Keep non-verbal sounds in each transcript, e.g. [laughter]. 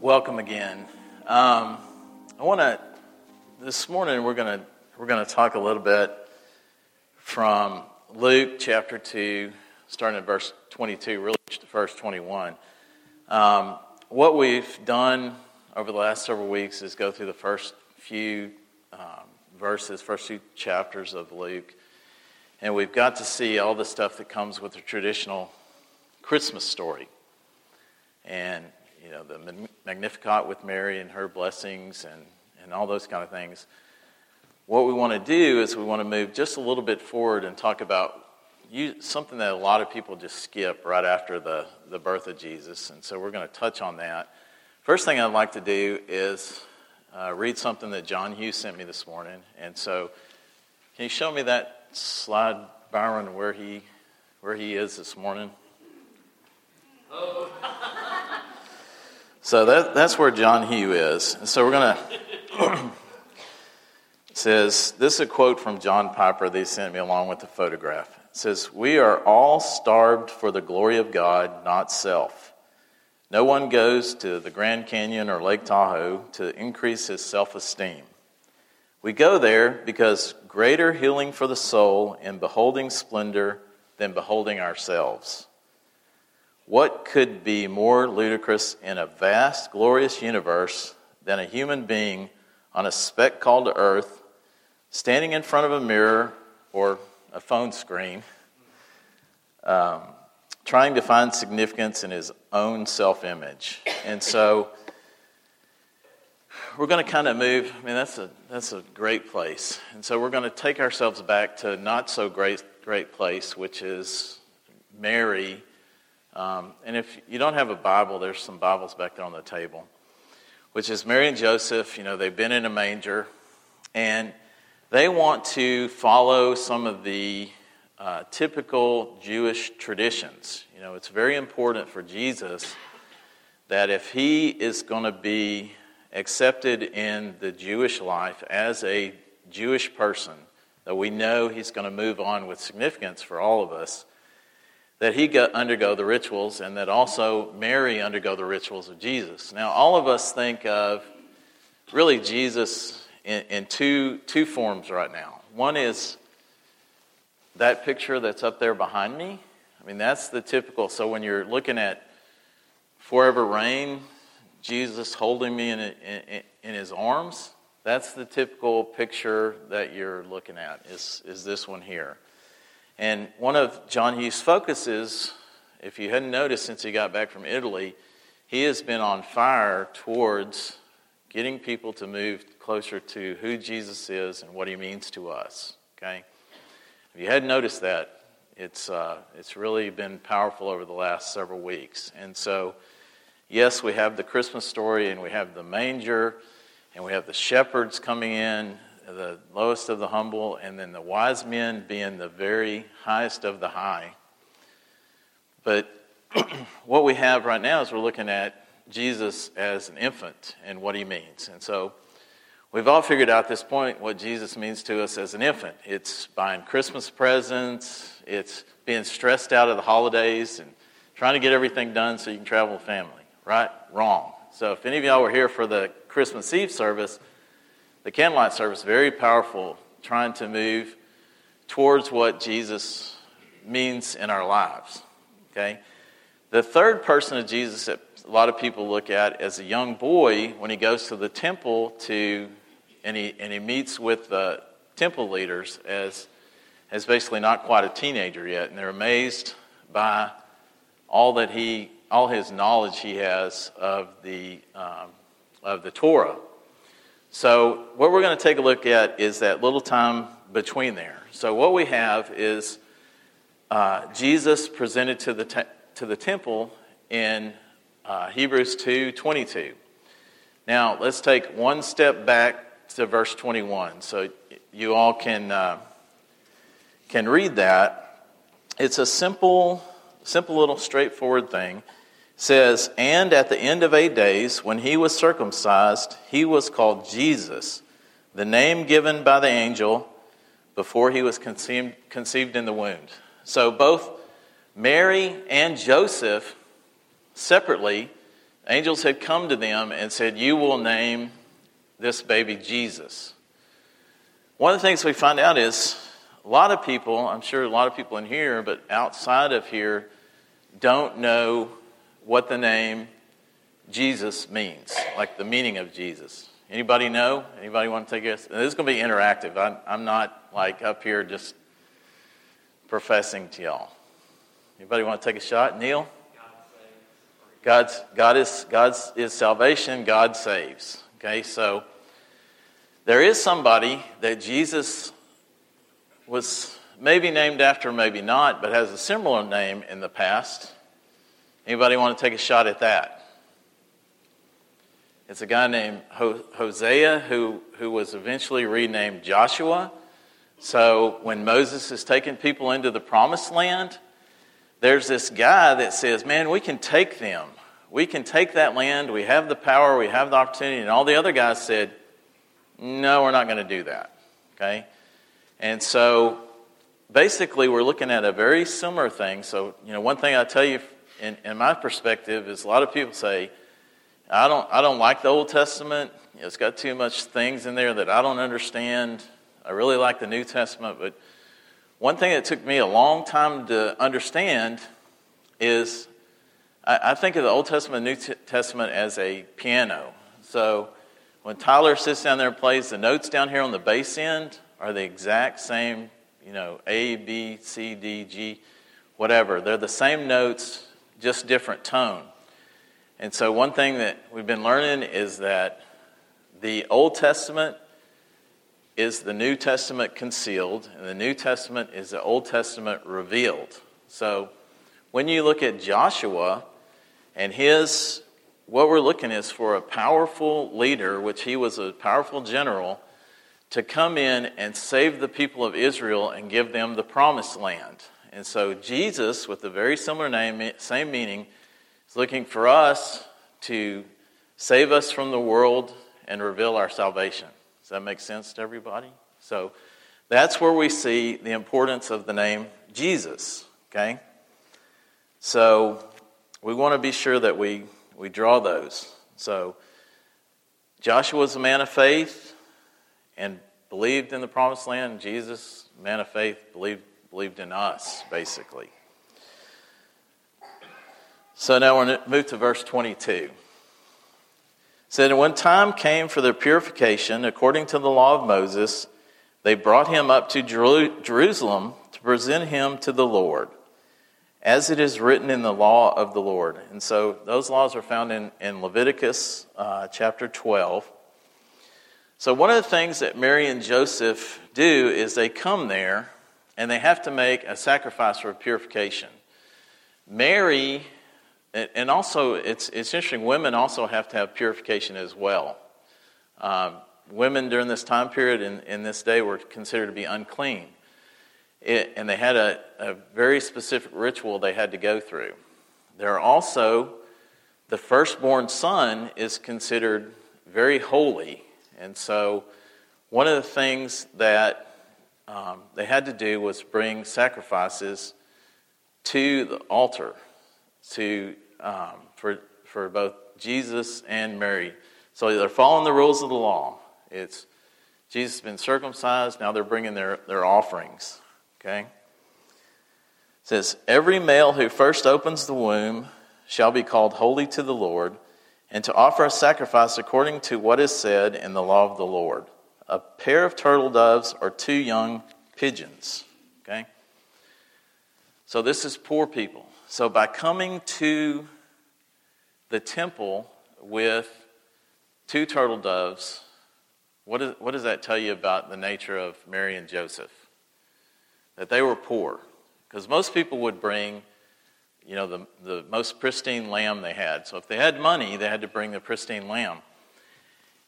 welcome again. Um, I want to. This morning we're going to we're to talk a little bit from Luke chapter two, starting at verse twenty-two, really to verse twenty-one. Um, what we've done over the last several weeks is go through the first few um, verses, first few chapters of Luke, and we've got to see all the stuff that comes with the traditional Christmas story, and you know, the Magnificat with Mary and her blessings and, and all those kind of things. What we want to do is we want to move just a little bit forward and talk about you, something that a lot of people just skip right after the, the birth of Jesus. And so we're going to touch on that. First thing I'd like to do is uh, read something that John Hughes sent me this morning. And so, can you show me that slide, Byron, where he, where he is this morning? Oh. So that, that's where John Hugh is. So we're going [clears throat] to. says, this is a quote from John Piper they sent me along with the photograph. It says, We are all starved for the glory of God, not self. No one goes to the Grand Canyon or Lake Tahoe to increase his self esteem. We go there because greater healing for the soul in beholding splendor than beholding ourselves. What could be more ludicrous in a vast, glorious universe than a human being on a speck called Earth, standing in front of a mirror or a phone screen, um, trying to find significance in his own self image? And so we're going to kind of move. I mean, that's a, that's a great place. And so we're going to take ourselves back to not so great, great place, which is Mary um, and if you don't have a Bible, there's some Bibles back there on the table, which is Mary and Joseph. You know, they've been in a manger, and they want to follow some of the uh, typical Jewish traditions. You know, it's very important for Jesus that if he is going to be accepted in the Jewish life as a Jewish person, that we know he's going to move on with significance for all of us that he undergo the rituals and that also Mary undergo the rituals of Jesus. Now, all of us think of really Jesus in, in two, two forms right now. One is that picture that's up there behind me. I mean, that's the typical. So when you're looking at forever reign, Jesus holding me in, in, in his arms, that's the typical picture that you're looking at, is, is this one here. And one of John Hughes' focuses, if you hadn't noticed since he got back from Italy, he has been on fire towards getting people to move closer to who Jesus is and what he means to us. Okay? If you hadn't noticed that, it's, uh, it's really been powerful over the last several weeks. And so, yes, we have the Christmas story and we have the manger and we have the shepherds coming in the lowest of the humble, and then the wise men being the very highest of the high. But [clears throat] what we have right now is we're looking at Jesus as an infant and what he means. And so we've all figured out at this point what Jesus means to us as an infant. It's buying Christmas presents, it's being stressed out of the holidays and trying to get everything done so you can travel with family. Right? Wrong. So if any of y'all were here for the Christmas Eve service, the candlelight service very powerful, trying to move towards what Jesus means in our lives. Okay? The third person of Jesus that a lot of people look at as a young boy when he goes to the temple to and he and he meets with the temple leaders as as basically not quite a teenager yet, and they're amazed by all that he all his knowledge he has of the um, of the Torah. So, what we're going to take a look at is that little time between there. So, what we have is uh, Jesus presented to the, te- to the temple in uh, Hebrews 2 22. Now, let's take one step back to verse 21 so you all can, uh, can read that. It's a simple, simple little straightforward thing says, And at the end of eight days, when he was circumcised, he was called Jesus, the name given by the angel before he was conceived, conceived in the womb. So both Mary and Joseph separately angels had come to them and said, You will name this baby Jesus. One of the things we find out is a lot of people, I'm sure a lot of people in here, but outside of here, don't know what the name Jesus means, like the meaning of Jesus. Anybody know? Anybody want to take a guess? This is going to be interactive. I'm, I'm not like up here just professing to y'all. Anybody want to take a shot? Neil? God's, God is, God's is salvation, God saves. Okay, so there is somebody that Jesus was maybe named after, maybe not, but has a similar name in the past. Anybody want to take a shot at that? It's a guy named Hosea who, who was eventually renamed Joshua. So when Moses is taking people into the promised land, there's this guy that says, Man, we can take them. We can take that land. We have the power. We have the opportunity. And all the other guys said, No, we're not going to do that. Okay? And so basically, we're looking at a very similar thing. So, you know, one thing I tell you in, in my perspective is a lot of people say, I don't, I don't like the Old Testament. It's got too much things in there that I don't understand. I really like the New Testament, but one thing that took me a long time to understand is I, I think of the Old Testament and New Testament as a piano. So when Tyler sits down there and plays, the notes down here on the bass end are the exact same, you know, A, B, C, D, G, whatever. They're the same notes, just different tone. And so, one thing that we've been learning is that the Old Testament is the New Testament concealed, and the New Testament is the Old Testament revealed. So, when you look at Joshua and his, what we're looking is for a powerful leader, which he was a powerful general, to come in and save the people of Israel and give them the promised land. And so, Jesus, with a very similar name, same meaning, is looking for us to save us from the world and reveal our salvation. Does that make sense to everybody? So that's where we see the importance of the name Jesus, okay? So we want to be sure that we, we draw those. So Joshua was a man of faith and believed in the promised land. Jesus, man of faith, believed, believed in us, basically. So now we're going to move to verse 22. It said, when time came for their purification, according to the law of Moses, they brought him up to Jerusalem to present him to the Lord, as it is written in the law of the Lord. And so those laws are found in, in Leviticus uh, chapter 12. So, one of the things that Mary and Joseph do is they come there and they have to make a sacrifice for purification. Mary and also, it's, it's interesting, women also have to have purification as well. Um, women during this time period in, in this day were considered to be unclean. It, and they had a, a very specific ritual they had to go through. There are also, the firstborn son is considered very holy. And so, one of the things that um, they had to do was bring sacrifices to the altar to um, for for both Jesus and Mary. So they're following the rules of the law. It's Jesus has been circumcised. Now they're bringing their, their offerings. Okay. It says every male who first opens the womb shall be called holy to the Lord, and to offer a sacrifice according to what is said in the law of the Lord: a pair of turtle doves or two young pigeons. Okay. So this is poor people. So, by coming to the temple with two turtle doves, what, is, what does that tell you about the nature of Mary and Joseph? That they were poor. Because most people would bring, you know, the, the most pristine lamb they had. So, if they had money, they had to bring the pristine lamb.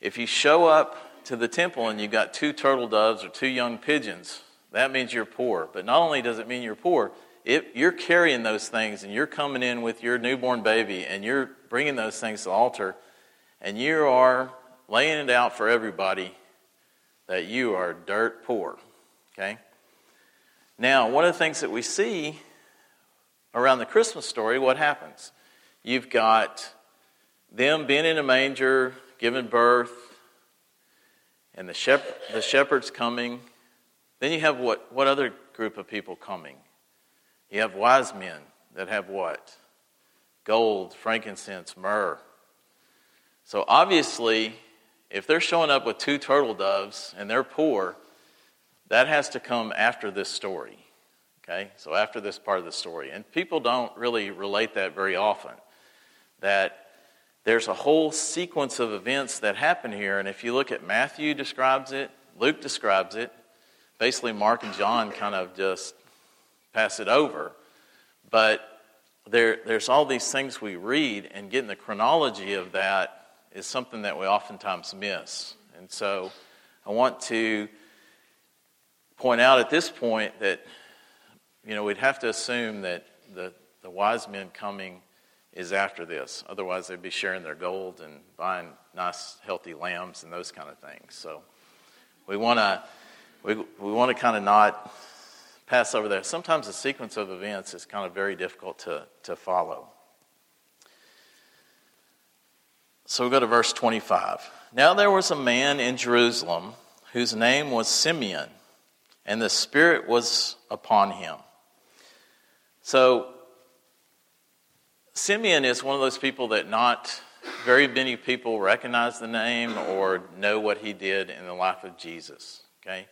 If you show up to the temple and you've got two turtle doves or two young pigeons, that means you're poor. But not only does it mean you're poor, you're carrying those things and you're coming in with your newborn baby and you're bringing those things to the altar and you are laying it out for everybody that you are dirt poor. Okay? Now, one of the things that we see around the Christmas story, what happens? You've got them being in a manger, giving birth, and the, shep- the shepherds coming. Then you have what, what other group of people coming? You have wise men that have what? Gold, frankincense, myrrh. So obviously, if they're showing up with two turtle doves and they're poor, that has to come after this story. Okay? So after this part of the story. And people don't really relate that very often. That there's a whole sequence of events that happen here. And if you look at Matthew describes it, Luke describes it. Basically, Mark and John kind of just pass it over. But there, there's all these things we read, and getting the chronology of that is something that we oftentimes miss. And so I want to point out at this point that, you know, we'd have to assume that the, the wise men coming is after this. Otherwise, they'd be sharing their gold and buying nice, healthy lambs and those kind of things. So we want to we, we want to kind of not pass over that. Sometimes the sequence of events is kind of very difficult to, to follow. So we go to verse 25. Now there was a man in Jerusalem whose name was Simeon, and the Spirit was upon him. So Simeon is one of those people that not very many people recognize the name or know what he did in the life of Jesus. Okay?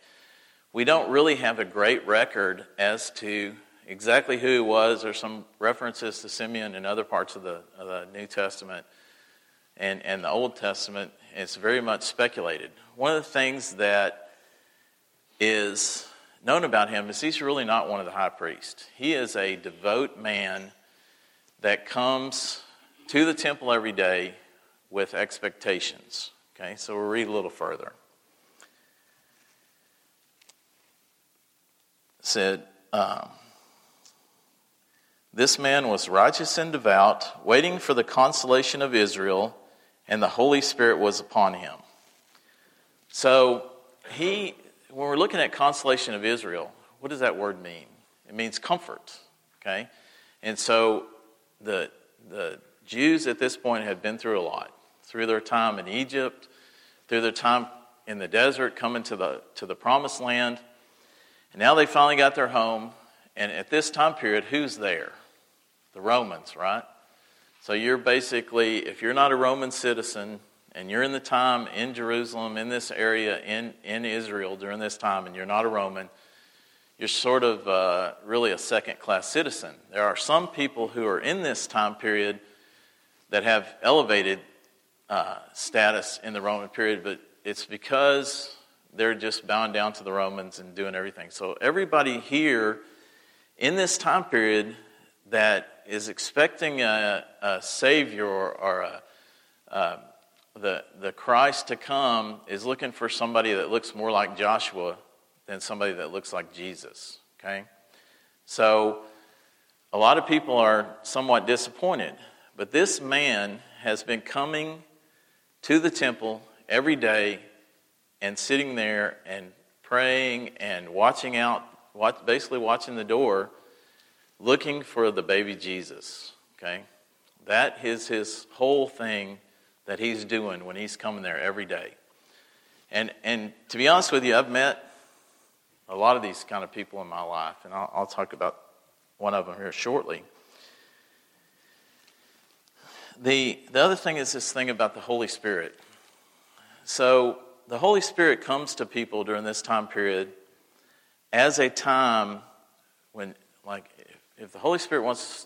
We don't really have a great record as to exactly who he was. There's some references to Simeon in other parts of the, of the New Testament and, and the Old Testament. It's very much speculated. One of the things that is known about him is he's really not one of the high priests. He is a devout man that comes to the temple every day with expectations. Okay, so we'll read a little further. It said, um, This man was righteous and devout, waiting for the consolation of Israel, and the Holy Spirit was upon him. So, he, when we're looking at consolation of Israel, what does that word mean? It means comfort. Okay? And so the, the Jews at this point had been through a lot through their time in Egypt, through their time in the desert, coming to the, to the promised land. And now they finally got their home. And at this time period, who's there? The Romans, right? So you're basically, if you're not a Roman citizen and you're in the time in Jerusalem, in this area, in, in Israel during this time, and you're not a Roman, you're sort of uh, really a second class citizen. There are some people who are in this time period that have elevated uh, status in the Roman period, but it's because they're just bowing down to the Romans and doing everything. So, everybody here in this time period that is expecting a, a Savior or, a, uh, the, the Christ to come is looking for somebody that looks more like Joshua than somebody that looks like Jesus. Okay? So, a lot of people are somewhat disappointed. But this man has been coming to the temple every day and sitting there and praying and watching out, basically watching the door, looking for the baby Jesus. Okay? That is his whole thing that he's doing when he's coming there every day. And, and to be honest with you, I've met a lot of these kind of people in my life, and I'll, I'll talk about one of them here shortly. The, the other thing is this thing about the Holy Spirit. So, the Holy Spirit comes to people during this time period as a time when, like, if, if the Holy Spirit wants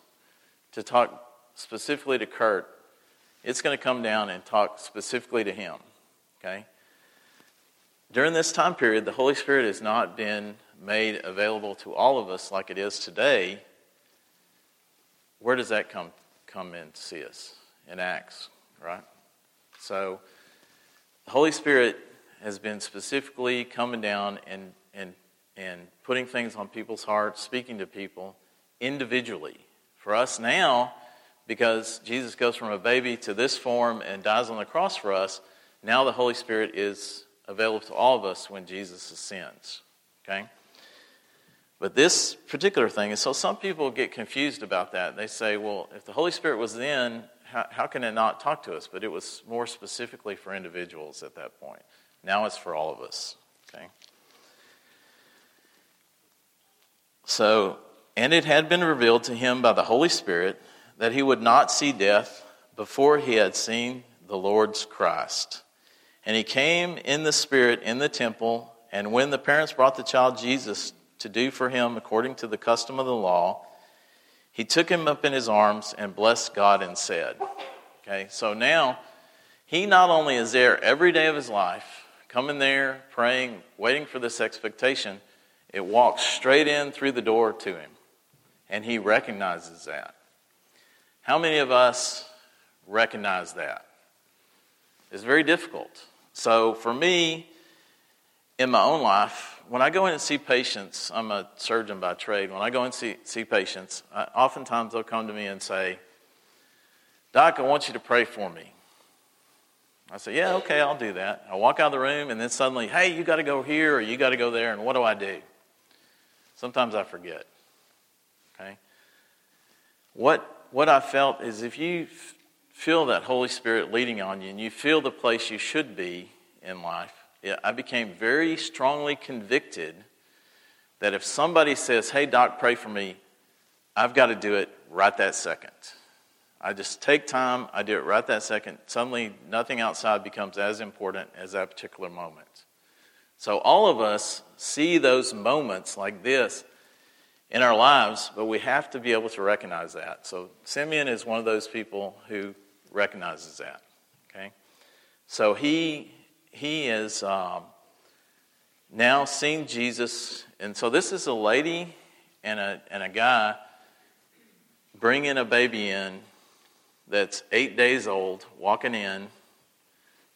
to talk specifically to Kurt, it's going to come down and talk specifically to him. Okay? During this time period, the Holy Spirit has not been made available to all of us like it is today. Where does that come, come in to see us? In Acts, right? So, the Holy Spirit has been specifically coming down and, and, and putting things on people's hearts, speaking to people individually. For us now, because Jesus goes from a baby to this form and dies on the cross for us, now the Holy Spirit is available to all of us when Jesus ascends. Okay? But this particular thing is so some people get confused about that. They say, well, if the Holy Spirit was then, how, how can it not talk to us? But it was more specifically for individuals at that point. Now it's for all of us. Okay? So, and it had been revealed to him by the Holy Spirit that he would not see death before he had seen the Lord's Christ. And he came in the Spirit in the temple, and when the parents brought the child Jesus to do for him according to the custom of the law, he took him up in his arms and blessed God and said, Okay, so now he not only is there every day of his life, coming there, praying, waiting for this expectation, it walks straight in through the door to him. And he recognizes that. How many of us recognize that? It's very difficult. So for me, in my own life, when I go in and see patients, I'm a surgeon by trade. When I go in and see, see patients, I, oftentimes they'll come to me and say, Doc, I want you to pray for me. I say, Yeah, okay, I'll do that. I walk out of the room, and then suddenly, Hey, you got to go here or you got to go there, and what do I do? Sometimes I forget. Okay? What, what I felt is if you feel that Holy Spirit leading on you and you feel the place you should be in life, I became very strongly convicted that if somebody says, Hey, doc, pray for me, I've got to do it right that second. I just take time, I do it right that second. Suddenly, nothing outside becomes as important as that particular moment. So, all of us see those moments like this in our lives, but we have to be able to recognize that. So, Simeon is one of those people who recognizes that. Okay? So, he he is um, now seeing Jesus. And so this is a lady and a, and a guy bringing a baby in that's eight days old, walking in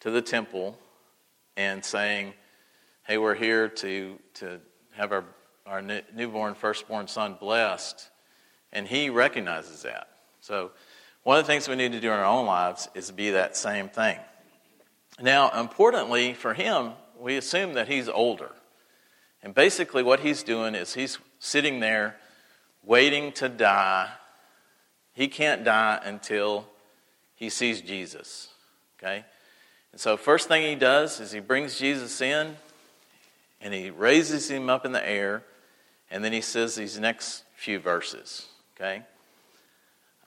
to the temple and saying, Hey, we're here to, to have our, our newborn firstborn son blessed. And he recognizes that. So, one of the things we need to do in our own lives is be that same thing. Now, importantly for him, we assume that he's older. And basically, what he's doing is he's sitting there waiting to die. He can't die until he sees Jesus. Okay? And so, first thing he does is he brings Jesus in and he raises him up in the air, and then he says these next few verses. Okay?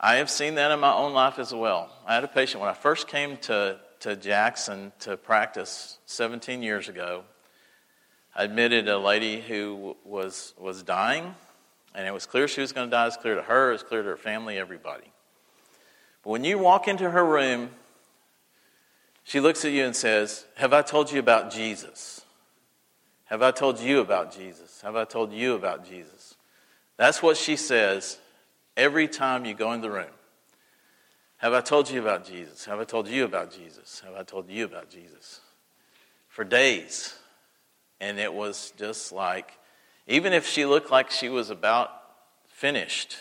I have seen that in my own life as well. I had a patient when I first came to to Jackson to practice 17 years ago. I admitted a lady who was, was dying, and it was clear she was going to die. It was clear to her, it was clear to her family, everybody. But when you walk into her room, she looks at you and says, Have I told you about Jesus? Have I told you about Jesus? Have I told you about Jesus? That's what she says every time you go in the room. Have I told you about Jesus? Have I told you about Jesus? Have I told you about Jesus? For days. And it was just like, even if she looked like she was about finished,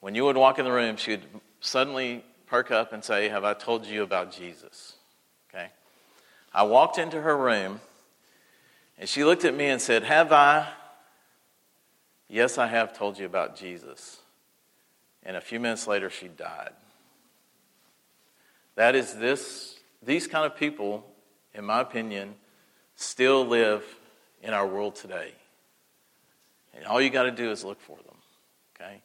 when you would walk in the room, she would suddenly perk up and say, Have I told you about Jesus? Okay. I walked into her room and she looked at me and said, Have I? Yes, I have told you about Jesus. And a few minutes later, she died. That is this, these kind of people, in my opinion, still live in our world today. And all you got to do is look for them. Okay?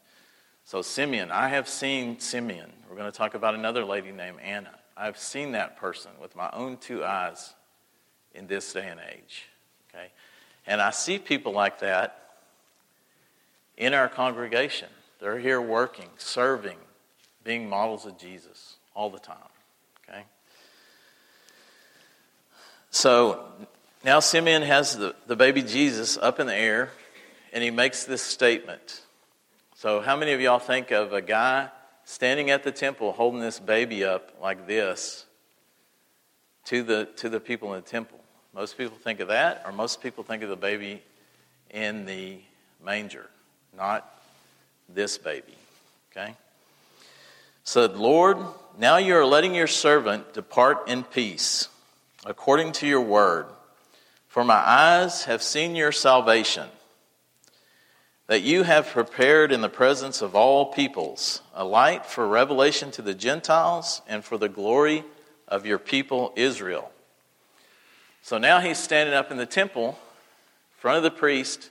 So, Simeon, I have seen Simeon. We're going to talk about another lady named Anna. I've seen that person with my own two eyes in this day and age. Okay? And I see people like that in our congregation. They're here working, serving, being models of Jesus all the time. Okay? So now Simeon has the, the baby Jesus up in the air, and he makes this statement. So, how many of y'all think of a guy standing at the temple holding this baby up like this to the, to the people in the temple? Most people think of that, or most people think of the baby in the manger, not this baby. Okay? Said, Lord, now you are letting your servant depart in peace, according to your word. For my eyes have seen your salvation, that you have prepared in the presence of all peoples a light for revelation to the Gentiles and for the glory of your people Israel. So now he's standing up in the temple, in front of the priest,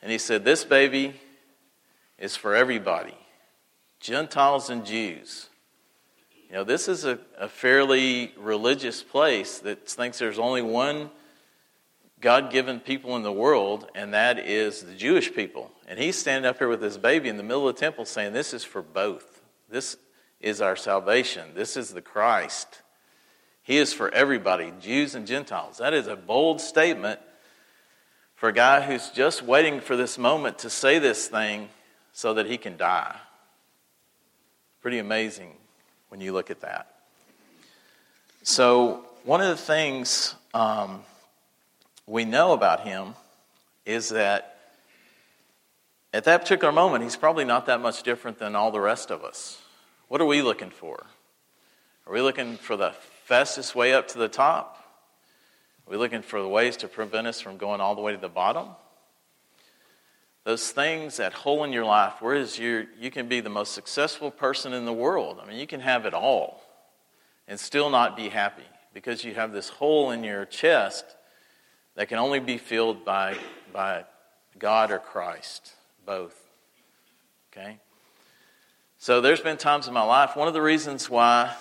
and he said, This baby is for everybody, Gentiles and Jews. You know, this is a, a fairly religious place that thinks there's only one God given people in the world, and that is the Jewish people. And he's standing up here with his baby in the middle of the temple saying, This is for both. This is our salvation. This is the Christ. He is for everybody, Jews and Gentiles. That is a bold statement for a guy who's just waiting for this moment to say this thing so that he can die. Pretty amazing when you look at that. So, one of the things um, we know about him is that at that particular moment, he's probably not that much different than all the rest of us. What are we looking for? Are we looking for the fastest way up to the top? Are we looking for the ways to prevent us from going all the way to the bottom? Those things, that hole in your life, whereas you you can be the most successful person in the world. I mean, you can have it all and still not be happy because you have this hole in your chest that can only be filled by, by God or Christ, both. Okay? So there's been times in my life, one of the reasons why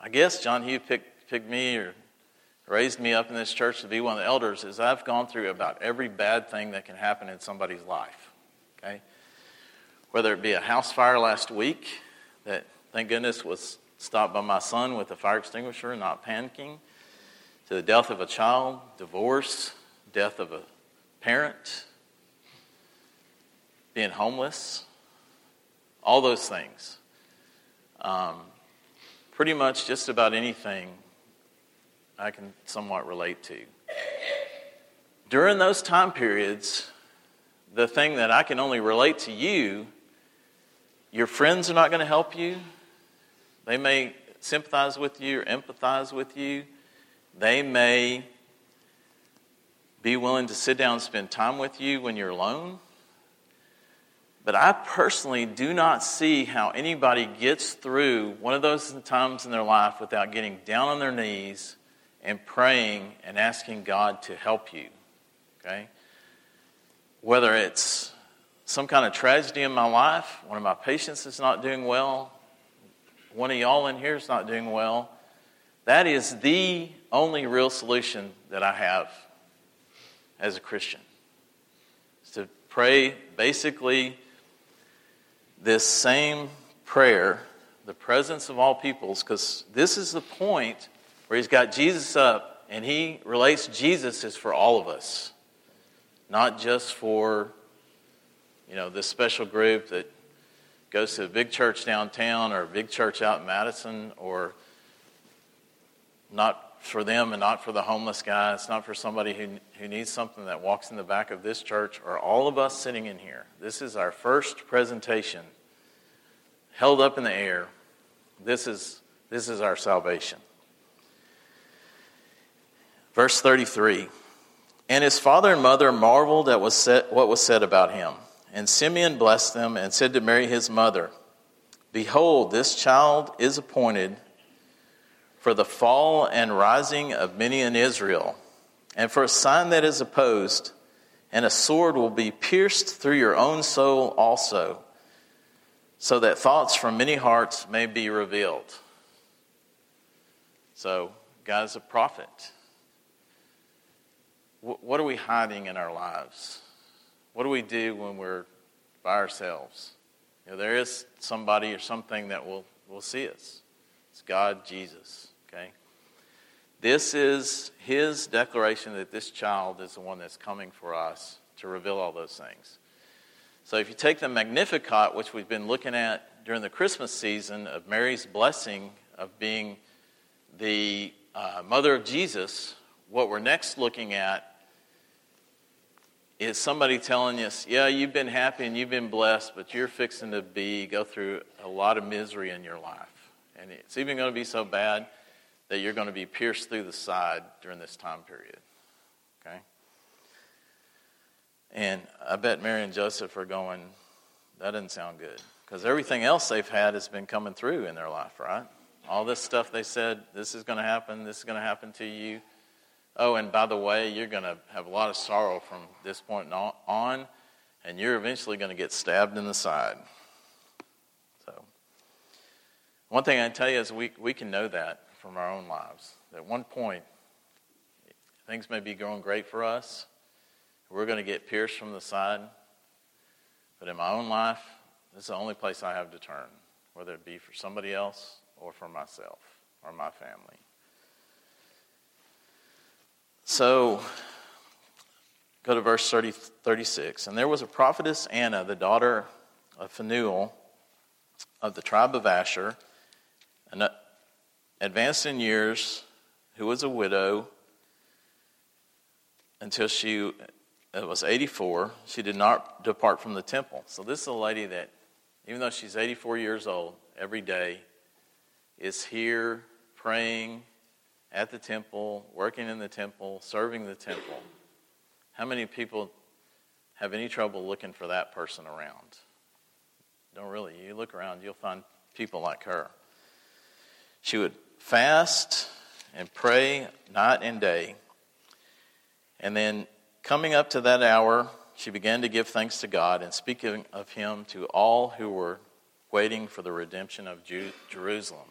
I guess John Hugh picked, picked me or raised me up in this church to be one of the elders is I've gone through about every bad thing that can happen in somebody's life. Okay? Whether it be a house fire last week that, thank goodness, was stopped by my son with a fire extinguisher, not panicking, to the death of a child, divorce, death of a parent, being homeless, all those things. Um, pretty much just about anything I can somewhat relate to. During those time periods, the thing that I can only relate to you, your friends are not going to help you. They may sympathize with you or empathize with you. They may be willing to sit down and spend time with you when you're alone. But I personally do not see how anybody gets through one of those times in their life without getting down on their knees and praying and asking God to help you. Okay? Whether it's some kind of tragedy in my life, one of my patients is not doing well, one of y'all in here is not doing well, that is the only real solution that I have as a Christian. Is to pray basically this same prayer, the presence of all peoples, because this is the point where he's got Jesus up and he relates Jesus is for all of us, not just for, you know, this special group that goes to a big church downtown or a big church out in Madison or not for them and not for the homeless guy. It's not for somebody who, who needs something that walks in the back of this church or all of us sitting in here. This is our first presentation held up in the air. This is, this is our salvation. Verse 33 And his father and mother marveled at what was said about him. And Simeon blessed them and said to Mary his mother, Behold, this child is appointed for the fall and rising of many in Israel, and for a sign that is opposed, and a sword will be pierced through your own soul also, so that thoughts from many hearts may be revealed. So, God is a prophet. What are we hiding in our lives? What do we do when we're by ourselves? You know, there is somebody or something that will, will see us. It's God, Jesus. Okay? This is his declaration that this child is the one that's coming for us to reveal all those things. So if you take the Magnificat, which we've been looking at during the Christmas season of Mary's blessing of being the uh, mother of Jesus, what we're next looking at is somebody telling us, yeah, you've been happy and you've been blessed, but you're fixing to be, go through a lot of misery in your life. And it's even going to be so bad that you're going to be pierced through the side during this time period. Okay? And I bet Mary and Joseph are going, that doesn't sound good. Because everything else they've had has been coming through in their life, right? All this stuff they said, this is going to happen, this is going to happen to you. Oh, and by the way, you're going to have a lot of sorrow from this point on, and you're eventually going to get stabbed in the side. So, one thing I tell you is we, we can know that from our own lives. At one point, things may be going great for us. We're going to get pierced from the side. But in my own life, this is the only place I have to turn, whether it be for somebody else or for myself or my family. So, go to verse 30, 36. And there was a prophetess, Anna, the daughter of Phanuel of the tribe of Asher, and advanced in years, who was a widow until she uh, was 84. She did not depart from the temple. So, this is a lady that, even though she's 84 years old, every day is here praying at the temple, working in the temple, serving the temple. How many people have any trouble looking for that person around? Don't really. You look around, you'll find people like her. She would fast and pray night and day. And then coming up to that hour, she began to give thanks to God and speaking of him to all who were waiting for the redemption of Jerusalem.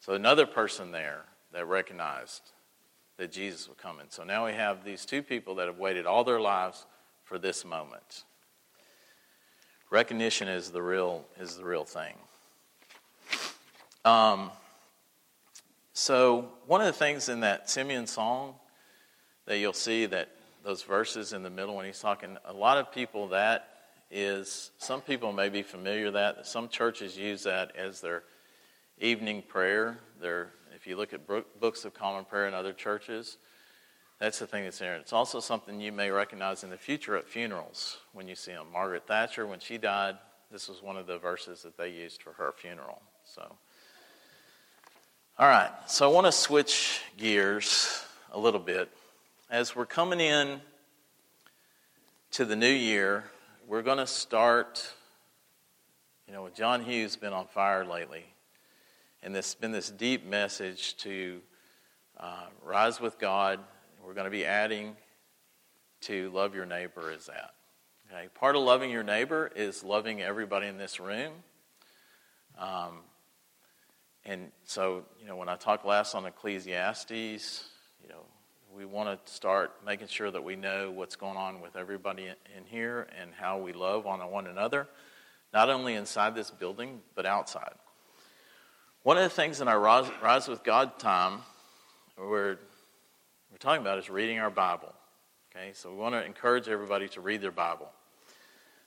So another person there that recognized that Jesus come in. So now we have these two people that have waited all their lives for this moment. Recognition is the real is the real thing. Um, so one of the things in that Simeon song that you'll see that those verses in the middle when he's talking, a lot of people that is some people may be familiar that some churches use that as their evening prayer. Their if you look at books of common prayer in other churches, that's the thing that's there. It's also something you may recognize in the future at funerals when you see them. Margaret Thatcher, when she died, this was one of the verses that they used for her funeral. So, all right. So I want to switch gears a little bit as we're coming in to the new year. We're going to start. You know, with John Hughes been on fire lately. And this has been this deep message to uh, rise with God. We're going to be adding to love your neighbor is that. Okay? Part of loving your neighbor is loving everybody in this room. Um, and so, you know, when I talked last on Ecclesiastes, you know, we want to start making sure that we know what's going on with everybody in here and how we love on one another, not only inside this building, but outside. One of the things in our Rise with God time we're, we're talking about is reading our Bible. Okay, so we want to encourage everybody to read their Bible.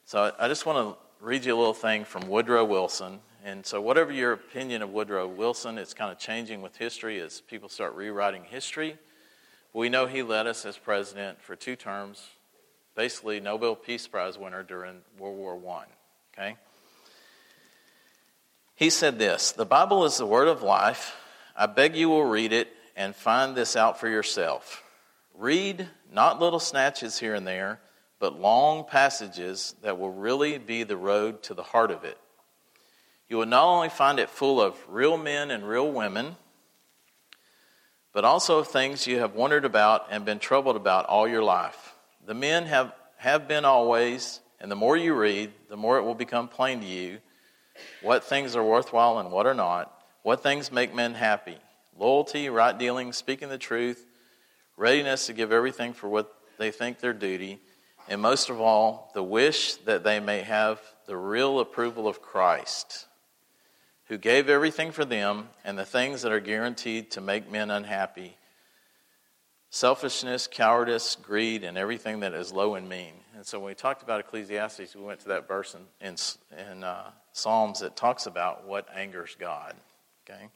So I just want to read you a little thing from Woodrow Wilson. And so, whatever your opinion of Woodrow Wilson, it's kind of changing with history as people start rewriting history. We know he led us as president for two terms, basically Nobel Peace Prize winner during World War I. Okay? He said this The Bible is the word of life. I beg you will read it and find this out for yourself. Read not little snatches here and there, but long passages that will really be the road to the heart of it. You will not only find it full of real men and real women, but also of things you have wondered about and been troubled about all your life. The men have, have been always, and the more you read, the more it will become plain to you what things are worthwhile and what are not, what things make men happy. Loyalty, right dealing, speaking the truth, readiness to give everything for what they think their duty, and most of all, the wish that they may have the real approval of Christ, who gave everything for them and the things that are guaranteed to make men unhappy. Selfishness, cowardice, greed, and everything that is low and mean. And so when we talked about Ecclesiastes, we went to that verse in, in, in uh, Psalms that talks about what angers God. Okay?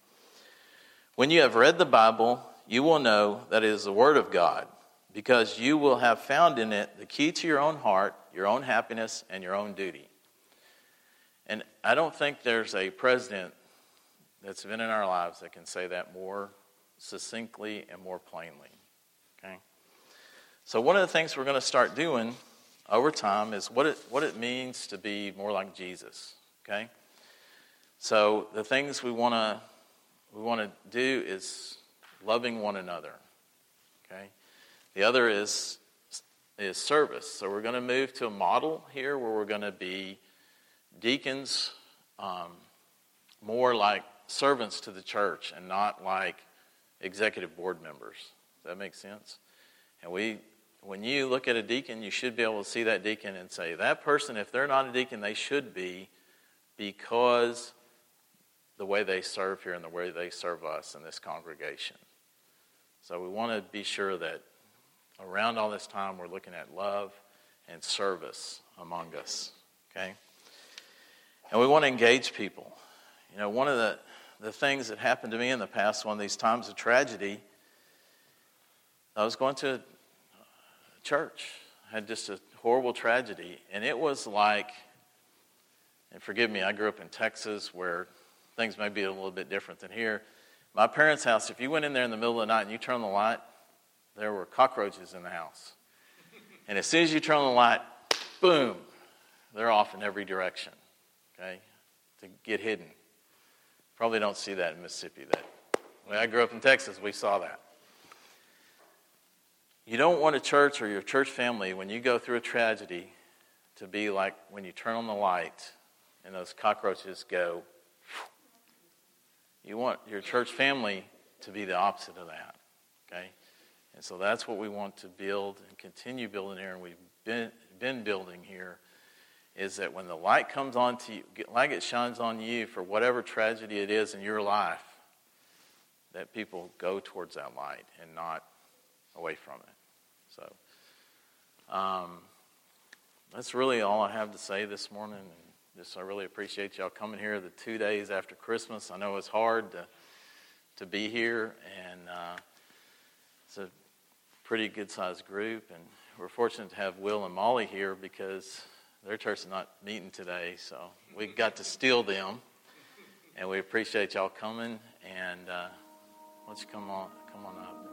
When you have read the Bible, you will know that it is the Word of God, because you will have found in it the key to your own heart, your own happiness, and your own duty. And I don't think there's a president that's been in our lives that can say that more succinctly and more plainly. Okay? So, one of the things we're going to start doing over time is what it, what it means to be more like Jesus. Okay? So the things we want to we want to do is loving one another. Okay? The other is is service. So we're going to move to a model here where we're going to be deacons um, more like servants to the church and not like executive board members. Does that make sense? And we, when you look at a deacon, you should be able to see that deacon and say, that person, if they're not a deacon, they should be because the way they serve here and the way they serve us in this congregation. So we want to be sure that around all this time we're looking at love and service among us. Okay? And we want to engage people. You know, one of the, the things that happened to me in the past, one of these times of tragedy, I was going to a church. Had just a horrible tragedy. And it was like, and forgive me, I grew up in Texas where things may be a little bit different than here. My parents' house, if you went in there in the middle of the night and you turned the light, there were cockroaches in the house. And as soon as you turn on the light, boom, they're off in every direction, okay, to get hidden. Probably don't see that in Mississippi. That when I grew up in Texas, we saw that. You don't want a church or your church family, when you go through a tragedy, to be like when you turn on the light and those cockroaches go. You want your church family to be the opposite of that. Okay? And so that's what we want to build and continue building here, and we've been, been building here, is that when the light comes on to you, like it shines on you for whatever tragedy it is in your life, that people go towards that light and not away from it. So um, that's really all I have to say this morning. Just I really appreciate y'all coming here the two days after Christmas. I know it's hard to to be here, and uh, it's a pretty good sized group, and we're fortunate to have Will and Molly here because their church is not meeting today, so we got to steal them, and we appreciate y'all coming. And uh, why don't you come on, come on up?